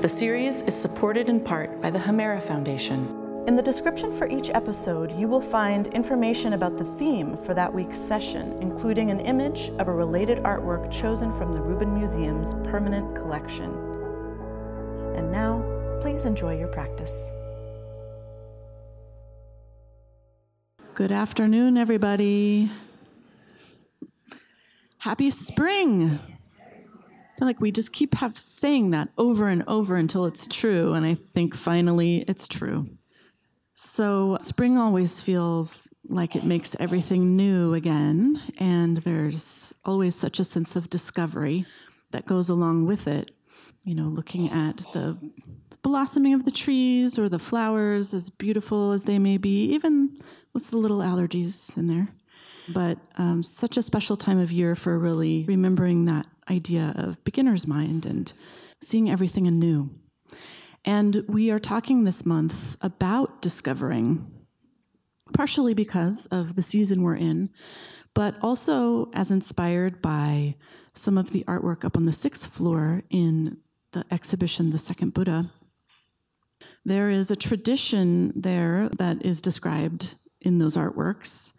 The series is supported in part by the Hemera Foundation. In the description for each episode, you will find information about the theme for that week's session, including an image of a related artwork chosen from the Rubin Museum's permanent collection. And now, please enjoy your practice. Good afternoon, everybody. Happy spring feel like we just keep have saying that over and over until it's true, and I think finally it's true. So spring always feels like it makes everything new again, and there's always such a sense of discovery that goes along with it. You know, looking at the blossoming of the trees or the flowers, as beautiful as they may be, even with the little allergies in there. But um, such a special time of year for really remembering that idea of beginner's mind and seeing everything anew. And we are talking this month about discovering, partially because of the season we're in, but also as inspired by some of the artwork up on the sixth floor in the exhibition, The Second Buddha. There is a tradition there that is described in those artworks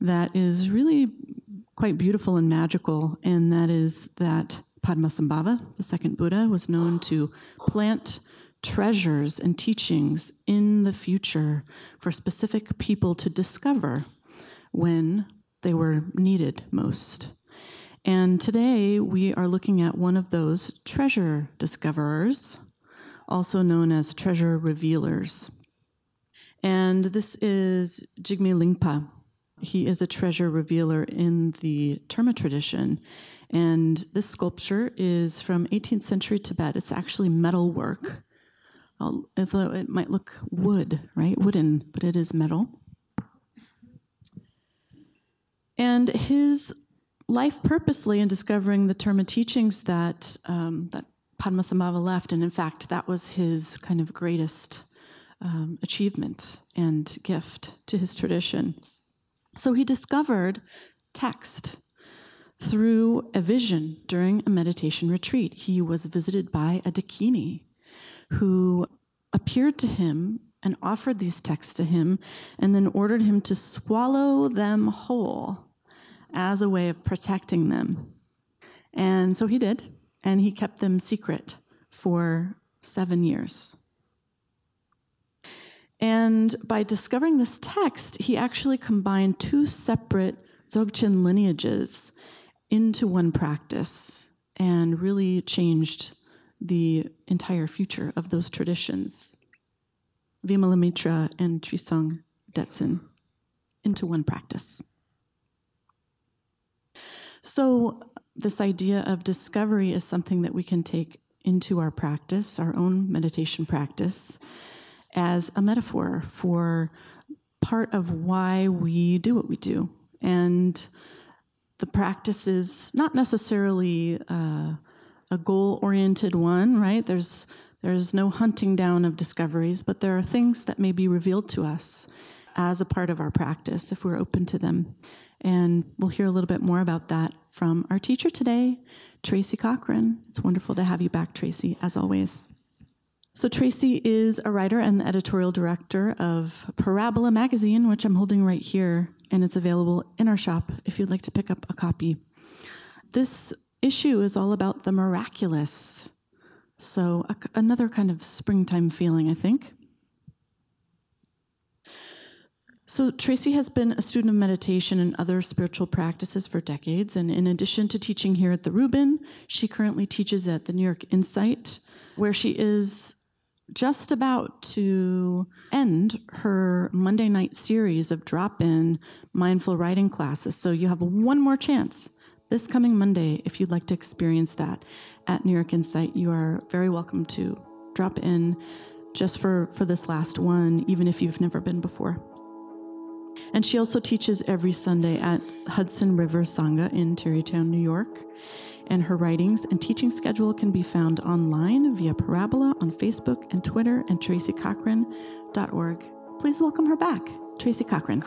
that is really quite beautiful and magical, and that is that Padmasambhava, the second Buddha, was known to plant treasures and teachings in the future for specific people to discover when they were needed most. And today we are looking at one of those treasure discoverers, also known as treasure revealers. And this is Jigme Lingpa. He is a treasure revealer in the Terma tradition. And this sculpture is from 18th century Tibet. It's actually metal work, although it might look wood, right? Wooden, but it is metal. And his life purposely in discovering the Terma teachings that, um, that Padmasambhava left, and in fact, that was his kind of greatest um, achievement and gift to his tradition. So he discovered text through a vision during a meditation retreat. He was visited by a Dakini who appeared to him and offered these texts to him and then ordered him to swallow them whole as a way of protecting them. And so he did, and he kept them secret for seven years. And by discovering this text, he actually combined two separate Dzogchen lineages into one practice and really changed the entire future of those traditions. Vimalamitra and Trisong Detsen into one practice. So, this idea of discovery is something that we can take into our practice, our own meditation practice, as a metaphor for part of why we do what we do. And the practice is not necessarily uh, a goal oriented one, right? There's, there's no hunting down of discoveries, but there are things that may be revealed to us as a part of our practice if we're open to them. And we'll hear a little bit more about that from our teacher today, Tracy Cochran. It's wonderful to have you back, Tracy, as always. So, Tracy is a writer and the editorial director of Parabola magazine, which I'm holding right here, and it's available in our shop if you'd like to pick up a copy. This issue is all about the miraculous. So, a, another kind of springtime feeling, I think. So, Tracy has been a student of meditation and other spiritual practices for decades. And in addition to teaching here at the Rubin, she currently teaches at the New York Insight, where she is just about to end her Monday night series of drop in mindful writing classes. So you have one more chance this coming Monday if you'd like to experience that at New York Insight. You are very welcome to drop in just for, for this last one, even if you've never been before. And she also teaches every Sunday at Hudson River Sangha in Tarrytown, New York. And her writings and teaching schedule can be found online via Parabola on Facebook and Twitter and tracycochran.org. Please welcome her back, Tracy Cochran.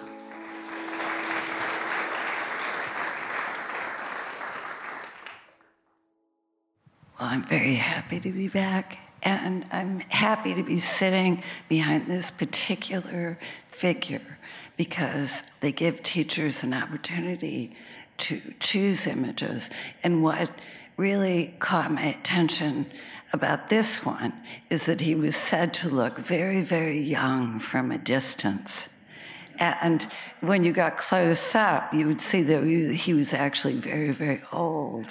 Well, I'm very happy to be back, and I'm happy to be sitting behind this particular figure because they give teachers an opportunity to choose images. And what really caught my attention about this one is that he was said to look very, very young from a distance. And when you got close up, you would see that he was actually very, very old.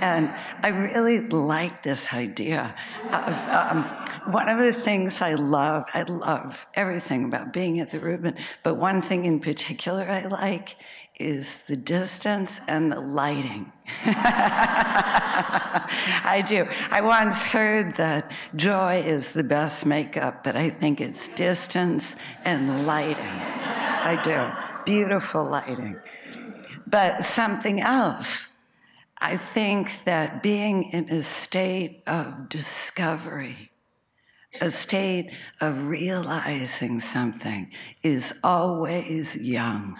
And I really like this idea of um, one of the things I love, I love everything about being at the Rubin, but one thing in particular I like is the distance and the lighting. I do. I once heard that joy is the best makeup, but I think it's distance and lighting. I do. Beautiful lighting. But something else. I think that being in a state of discovery, a state of realizing something, is always young.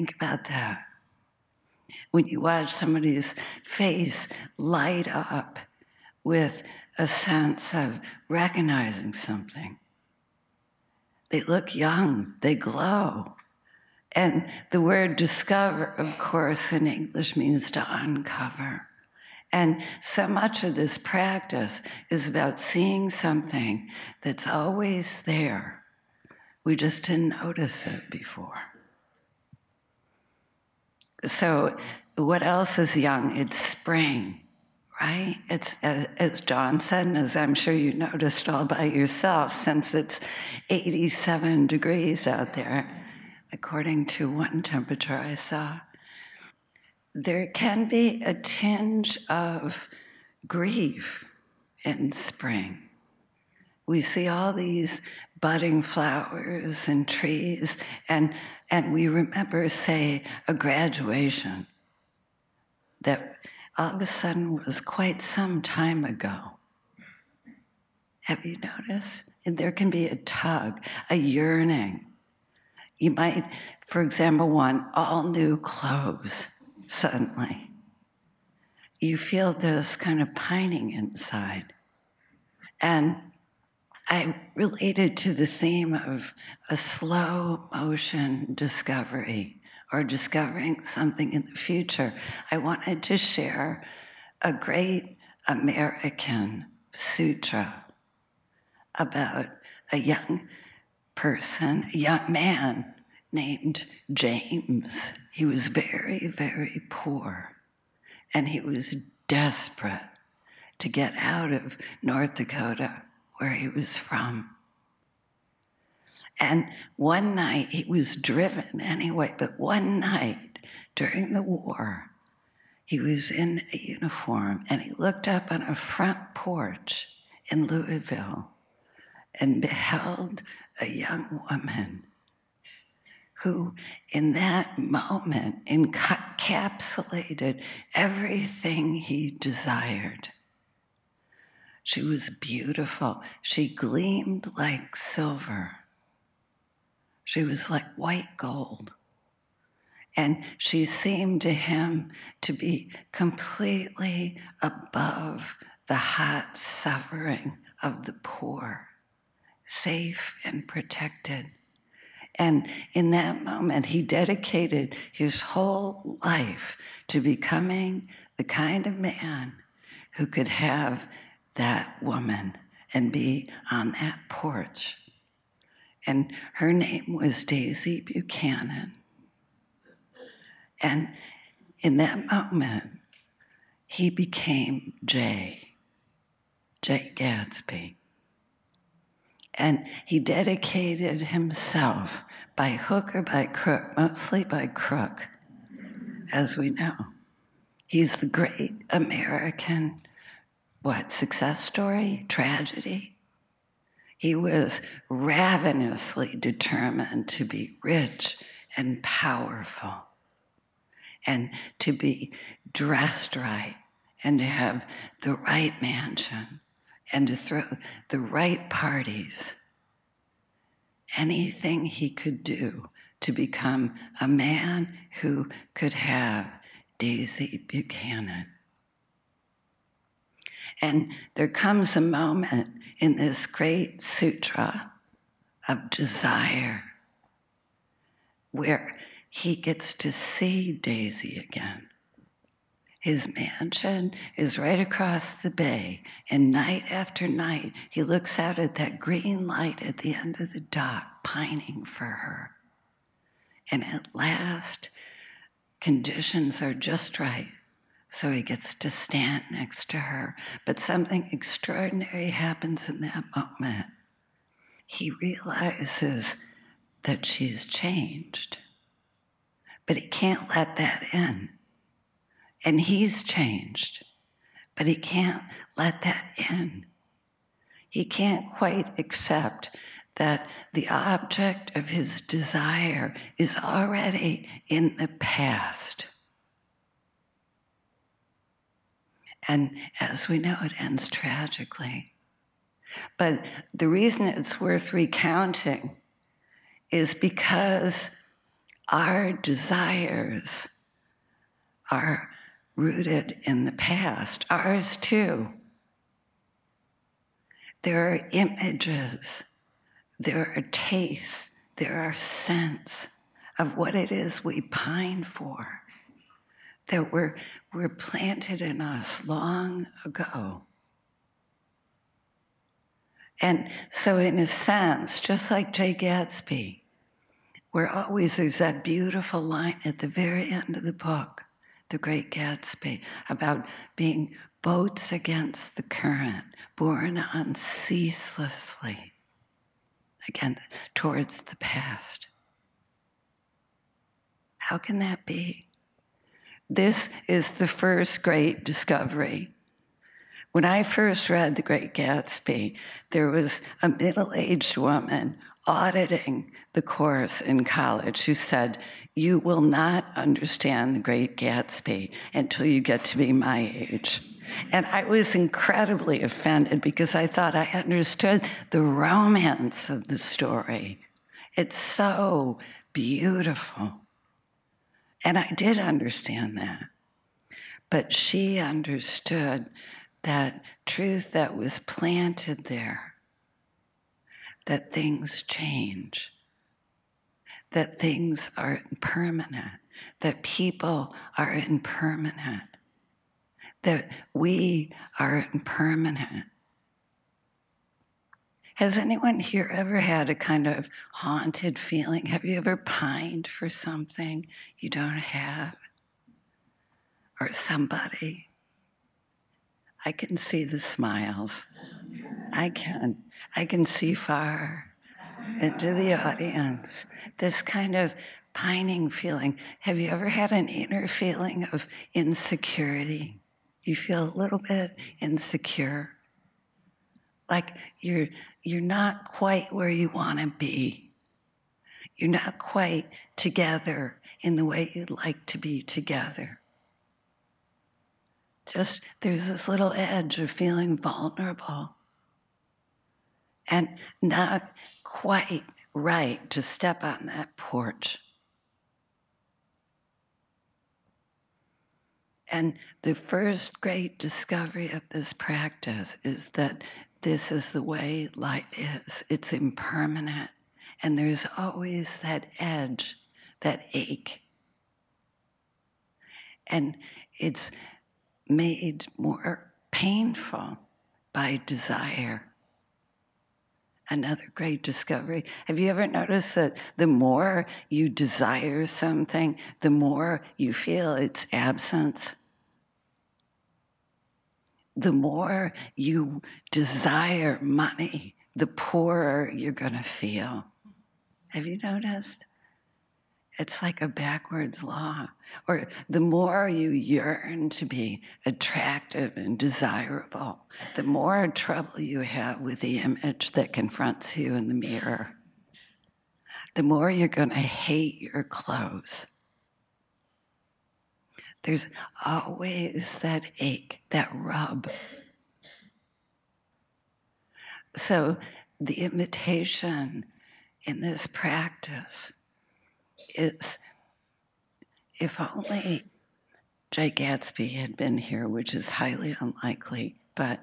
Think about that. When you watch somebody's face light up with a sense of recognizing something, they look young, they glow. And the word discover, of course, in English means to uncover. And so much of this practice is about seeing something that's always there. We just didn't notice it before. So, what else is young? It's spring, right? It's, uh, as Dawn said, and as I'm sure you noticed all by yourself, since it's 87 degrees out there, according to one temperature I saw, there can be a tinge of grief in spring. We see all these budding flowers and trees, and and we remember, say, a graduation that all of a sudden was quite some time ago. Have you noticed? And there can be a tug, a yearning. You might, for example, want all new clothes suddenly. You feel this kind of pining inside. And I related to the theme of a slow motion discovery or discovering something in the future. I wanted to share a great American sutra about a young person, a young man named James. He was very, very poor, and he was desperate to get out of North Dakota where he was from. And one night, he was driven anyway, but one night during the war, he was in a uniform and he looked up on a front porch in Louisville and beheld a young woman who, in that moment, encapsulated everything he desired. She was beautiful. She gleamed like silver. She was like white gold. And she seemed to him to be completely above the hot suffering of the poor, safe and protected. And in that moment, he dedicated his whole life to becoming the kind of man who could have that woman and be on that porch. And her name was Daisy Buchanan. And in that moment, he became Jay, Jay Gatsby. And he dedicated himself by hook or by crook, mostly by crook, as we know. He's the great American what, success story, tragedy, He was ravenously determined to be rich and powerful and to be dressed right and to have the right mansion and to throw the right parties. Anything he could do to become a man who could have Daisy Buchanan. And there comes a moment in this great sutra of desire where he gets to see Daisy again. His mansion is right across the bay, and night after night, he looks out at that green light at the end of the dock, pining for her. And at last, conditions are just right, so he gets to stand next to her. But something extraordinary happens in that moment. He realizes that she's changed, but he can't let that in and he's changed, but he can't let that in. He can't quite accept that the object of his desire is already in the past. And as we know, it ends tragically. But the reason it's worth recounting is because our desires are rooted in the past, ours too. There are images, there are tastes, there are scents of what it is we pine for that were, were planted in us long ago. And so, in a sense, just like Jay Gatsby, where always there's that beautiful line at the very end of the book the great Gatsby, about being boats against the current, borne on ceaselessly, again, towards the past. How can that be? This is the first great discovery. When I first read The Great Gatsby, there was a middle aged woman auditing the course in college who said, You will not understand the great Gatsby until you get to be my age. And I was incredibly offended because I thought I understood the romance of the story. It's so beautiful. And I did understand that. But she understood that truth that was planted there that things change, that things are impermanent, that people are impermanent, that we are impermanent. Has anyone here ever had a kind of haunted feeling? Have you ever pined for something you don't have? Or somebody? I can see the smiles. I can. I can see far into the audience. This kind of pining feeling. Have you ever had an inner feeling of insecurity? You feel a little bit insecure. Like you're you're not quite where you want to be. You're not quite together in the way you'd like to be together. Just there's this little edge of feeling vulnerable and not quite right to step on that porch. And the first great discovery of this practice is that this is the way life is. It's impermanent. And there's always that edge, that ache. And it's made more painful by desire another great discovery. Have you ever noticed that the more you desire something, the more you feel its absence? The more you desire money, the poorer you're going to feel. Have you noticed? it's like a backwards law. Or the more you yearn to be attractive and desirable, the more trouble you have with the image that confronts you in the mirror. The more you're going to hate your clothes. There's always that ache, that rub. So, the invitation in this practice is if only Jay Gatsby had been here, which is highly unlikely, but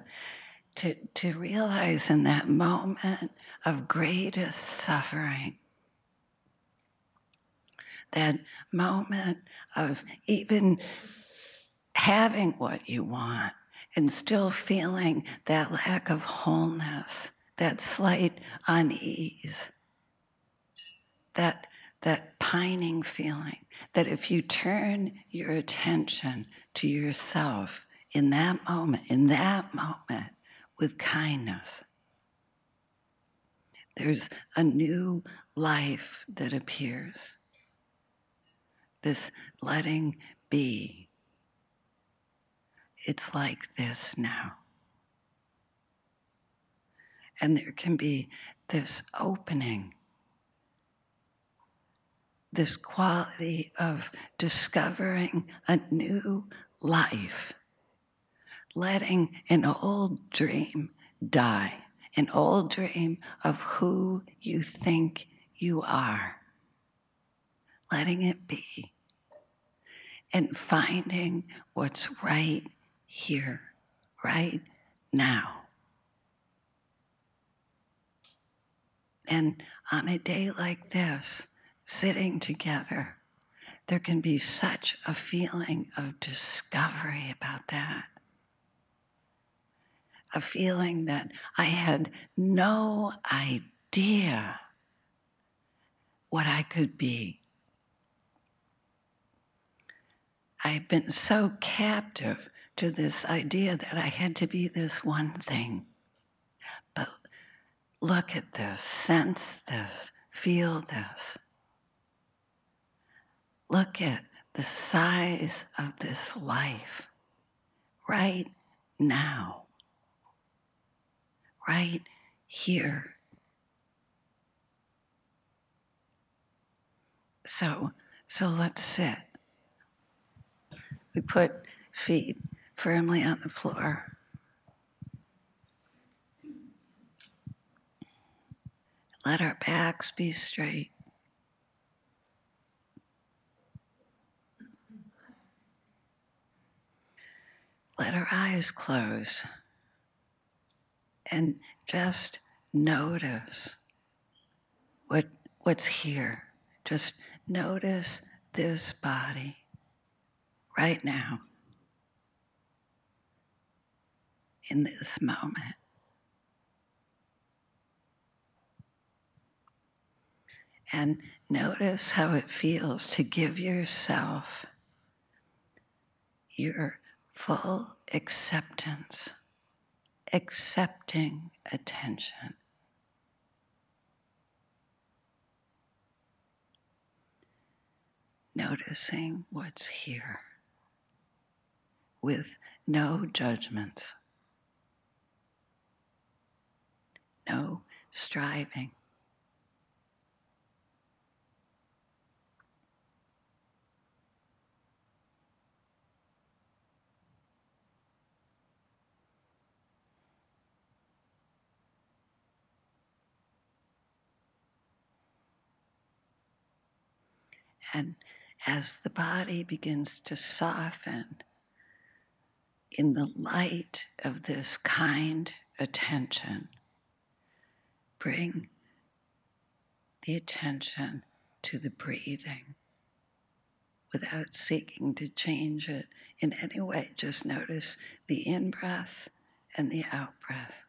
to, to realize in that moment of greatest suffering, that moment of even having what you want and still feeling that lack of wholeness, that slight unease, that, that pining feeling, that if you turn your attention to yourself in that moment, in that moment, with kindness, there's a new life that appears. This letting be. It's like this now. And there can be this opening, this quality of discovering a new life, letting an old dream die, an old dream of who you think you are, letting it be, and finding what's right here, right now. And on a day like this, sitting together, there can be such a feeling of discovery about that. A feeling that I had no idea what I could be. I've been so captive to this idea that I had to be this one thing. But look at this, sense this, feel this. Look at the size of this life right now, right here. So, so let's sit. We put feet firmly on the floor. Let our backs be straight. Let our eyes close and just notice what, what's here. Just notice this body right now, in this moment. And notice how it feels to give yourself your full acceptance, accepting attention. Noticing what's here with no judgments, no striving. And as the body begins to soften in the light of this kind attention, bring the attention to the breathing without seeking to change it in any way. Just notice the in breath and the out breath.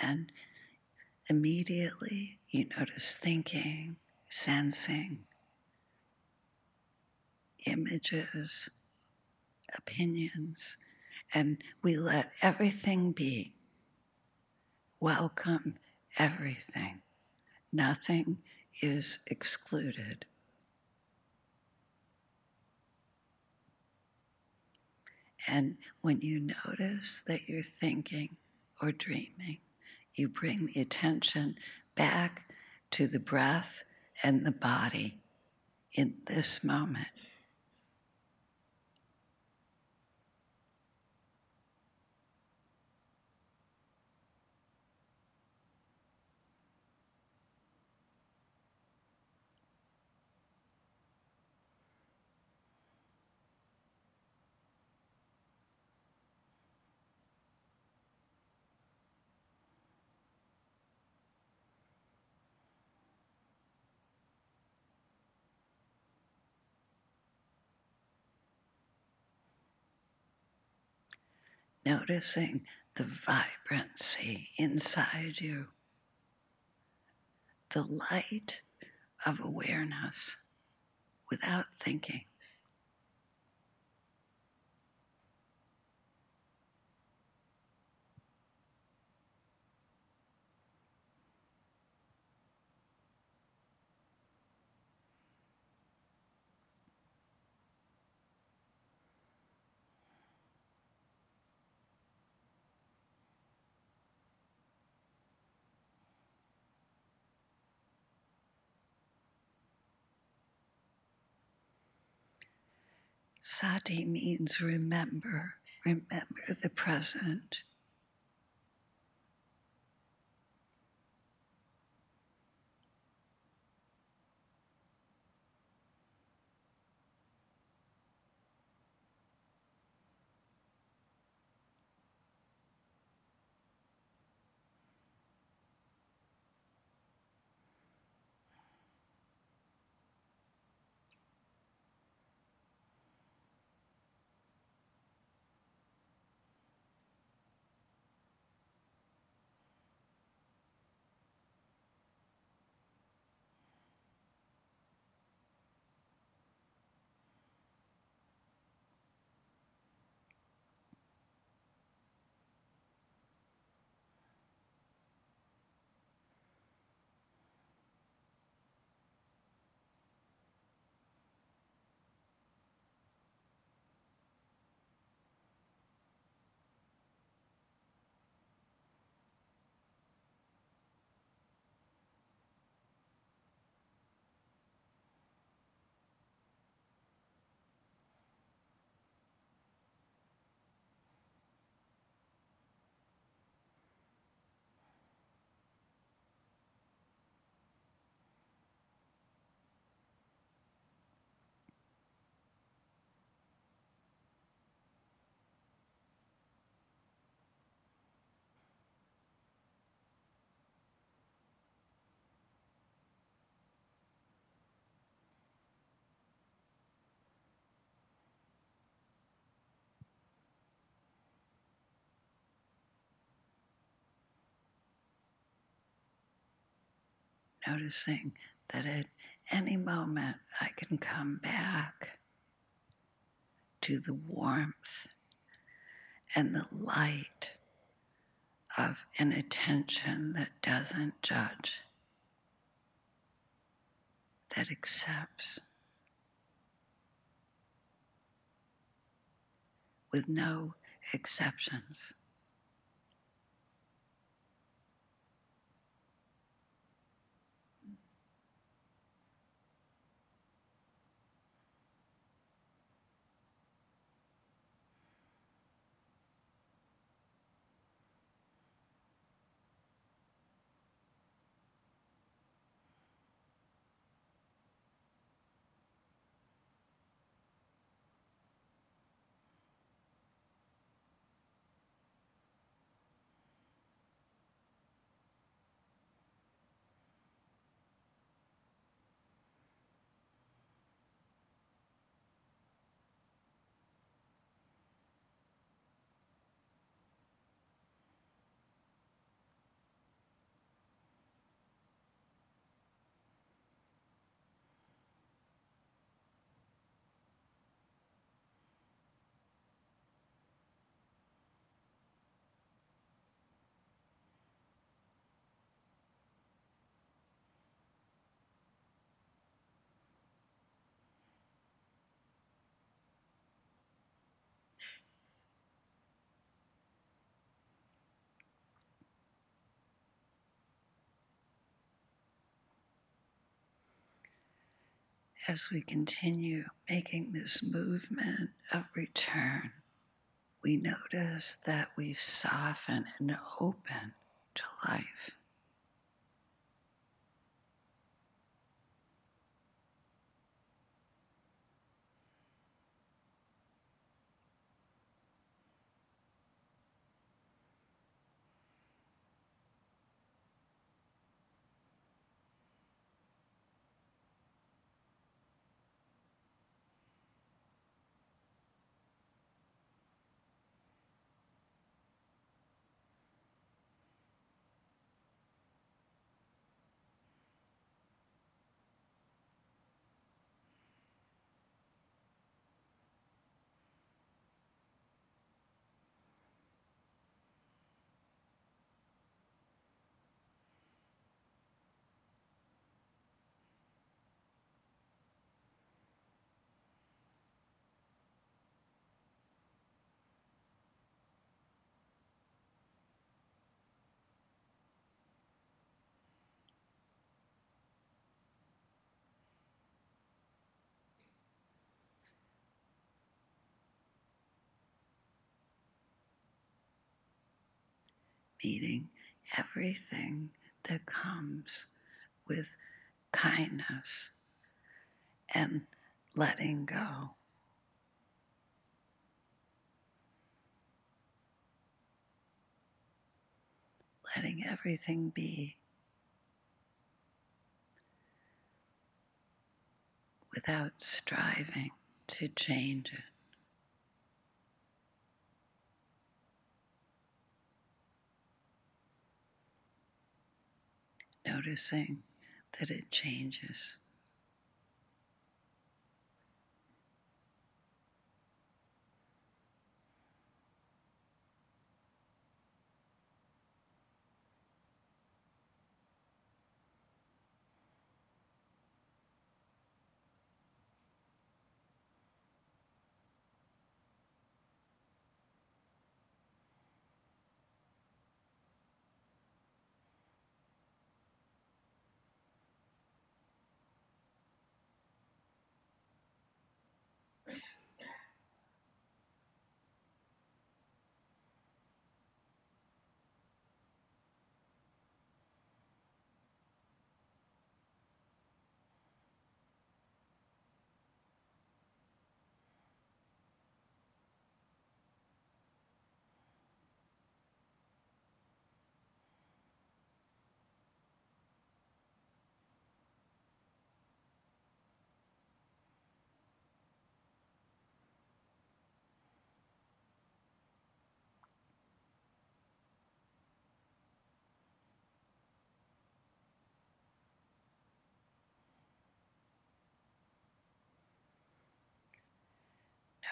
And immediately you notice thinking, sensing, images, opinions, and we let everything be. Welcome everything. Nothing is excluded. And when you notice that you're thinking or dreaming, you bring the attention back to the breath and the body in this moment. Noticing the vibrancy inside you, the light of awareness without thinking. Sati means remember, remember the present. Noticing that at any moment I can come back to the warmth and the light of an attention that doesn't judge, that accepts with no exceptions. As we continue making this movement of return, we notice that we soften and open to life. Meeting everything that comes with kindness and letting go. Letting everything be without striving to change it. Noticing that it changes.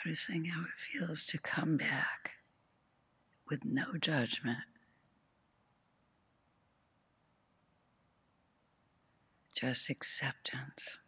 Noticing how it feels to come back with no judgment. Just acceptance.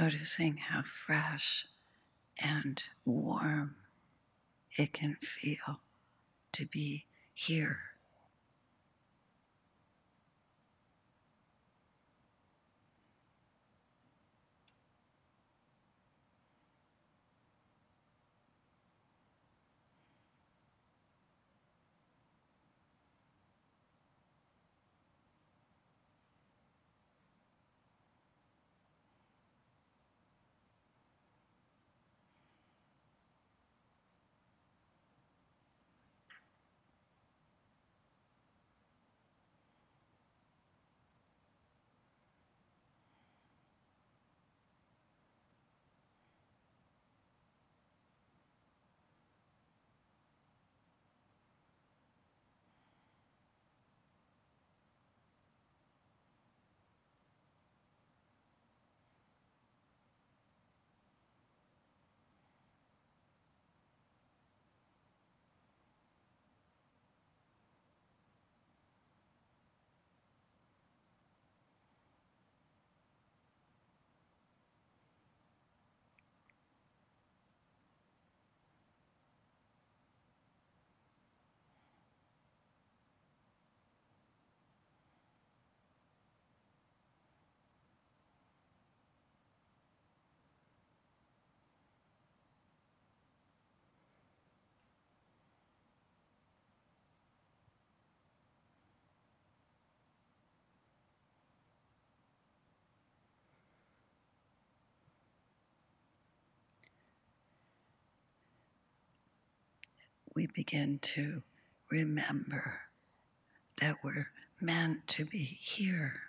Noticing how fresh and warm it can feel to be here. We begin to remember that we're meant to be here.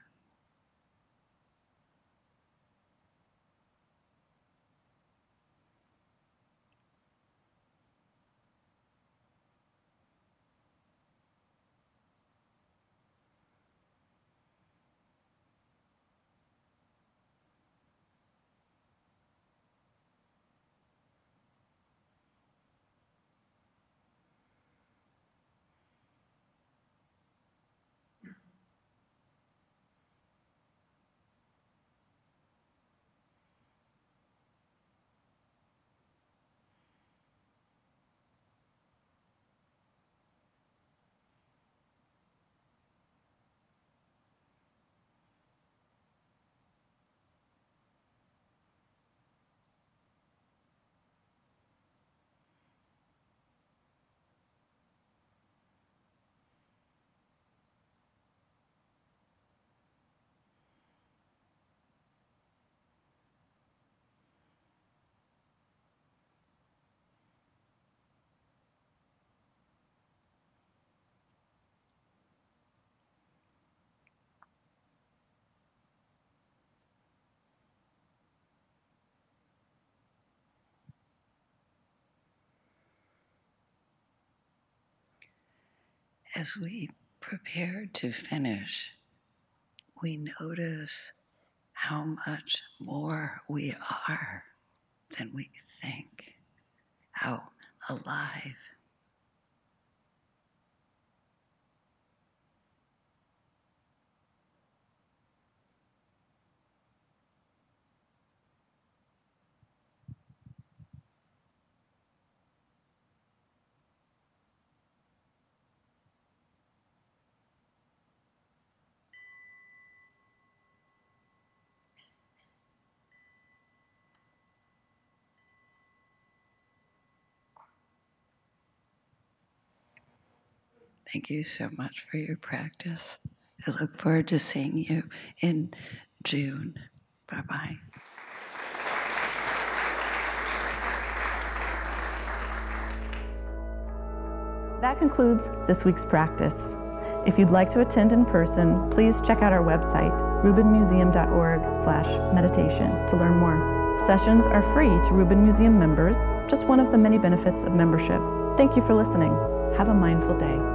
As we prepare to finish, we notice how much more we are than we think, how alive Thank you so much for your practice. I look forward to seeing you in June. Bye bye. That concludes this week's practice. If you'd like to attend in person, please check out our website, rubinmuseum.org/meditation to learn more. Sessions are free to Rubin Museum members, just one of the many benefits of membership. Thank you for listening. Have a mindful day.